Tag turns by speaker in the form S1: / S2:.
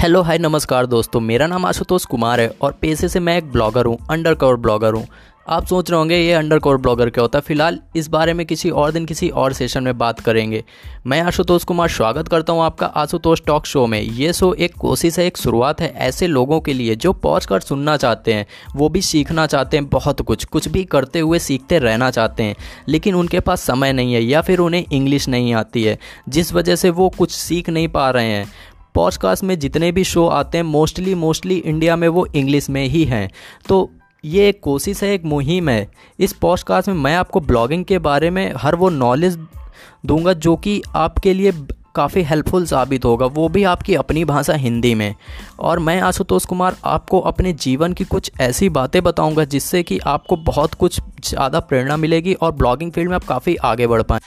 S1: Hello hi नमस्कार दोस्तों। मेरा नाम आशुतोष कुमार है और पेशे से मैं एक ब्लॉगर हूँ अंडर कवर ब्लॉगर हूँ। आप सोच रहे होंगे, ये अंडर कवर ब्लॉगर क्या होता है? फ़िलहाल इस बारे में किसी और दिन किसी और सेशन में बात करेंगे। मैं आशुतोष कुमार, स्वागत करता हूँ आपका आशुतोष टॉक शो में। ये शो एक कोशिश है, एक शुरुआत है ऐसे लोगों के लिए जो पहुँच कर सुनना चाहते हैं। वो भी सीखना चाहते हैं बहुत कुछ कुछ भी करते हुए सीखते रहना चाहते हैं, लेकिन उनके पास समय नहीं है या फिर उन्हें इंग्लिश नहीं आती है, जिस वजह से वो कुछ सीख नहीं पा रहे हैं। पॉडकास्ट में जितने भी शो आते हैं मोस्टली मोस्टली इंडिया में वो इंग्लिश में ही हैं। तो ये एक कोशिश है, एक मुहिम है। इस पॉडकास्ट में मैं आपको ब्लॉगिंग के बारे में हर वो नॉलेज दूँगा जो कि आपके लिए काफ़ी हेल्पफुल साबित होगा। वो भी आपकी अपनी भाषा हिंदी में। और मैं आशुतोष कुमार आपको अपने जीवन की कुछ ऐसी बातें बताऊँगा जिससे कि आपको बहुत कुछ ज़्यादा प्रेरणा मिलेगी और ब्लॉगिंग फ़ील्ड में आप काफ़ी आगे बढ़ पाएँ।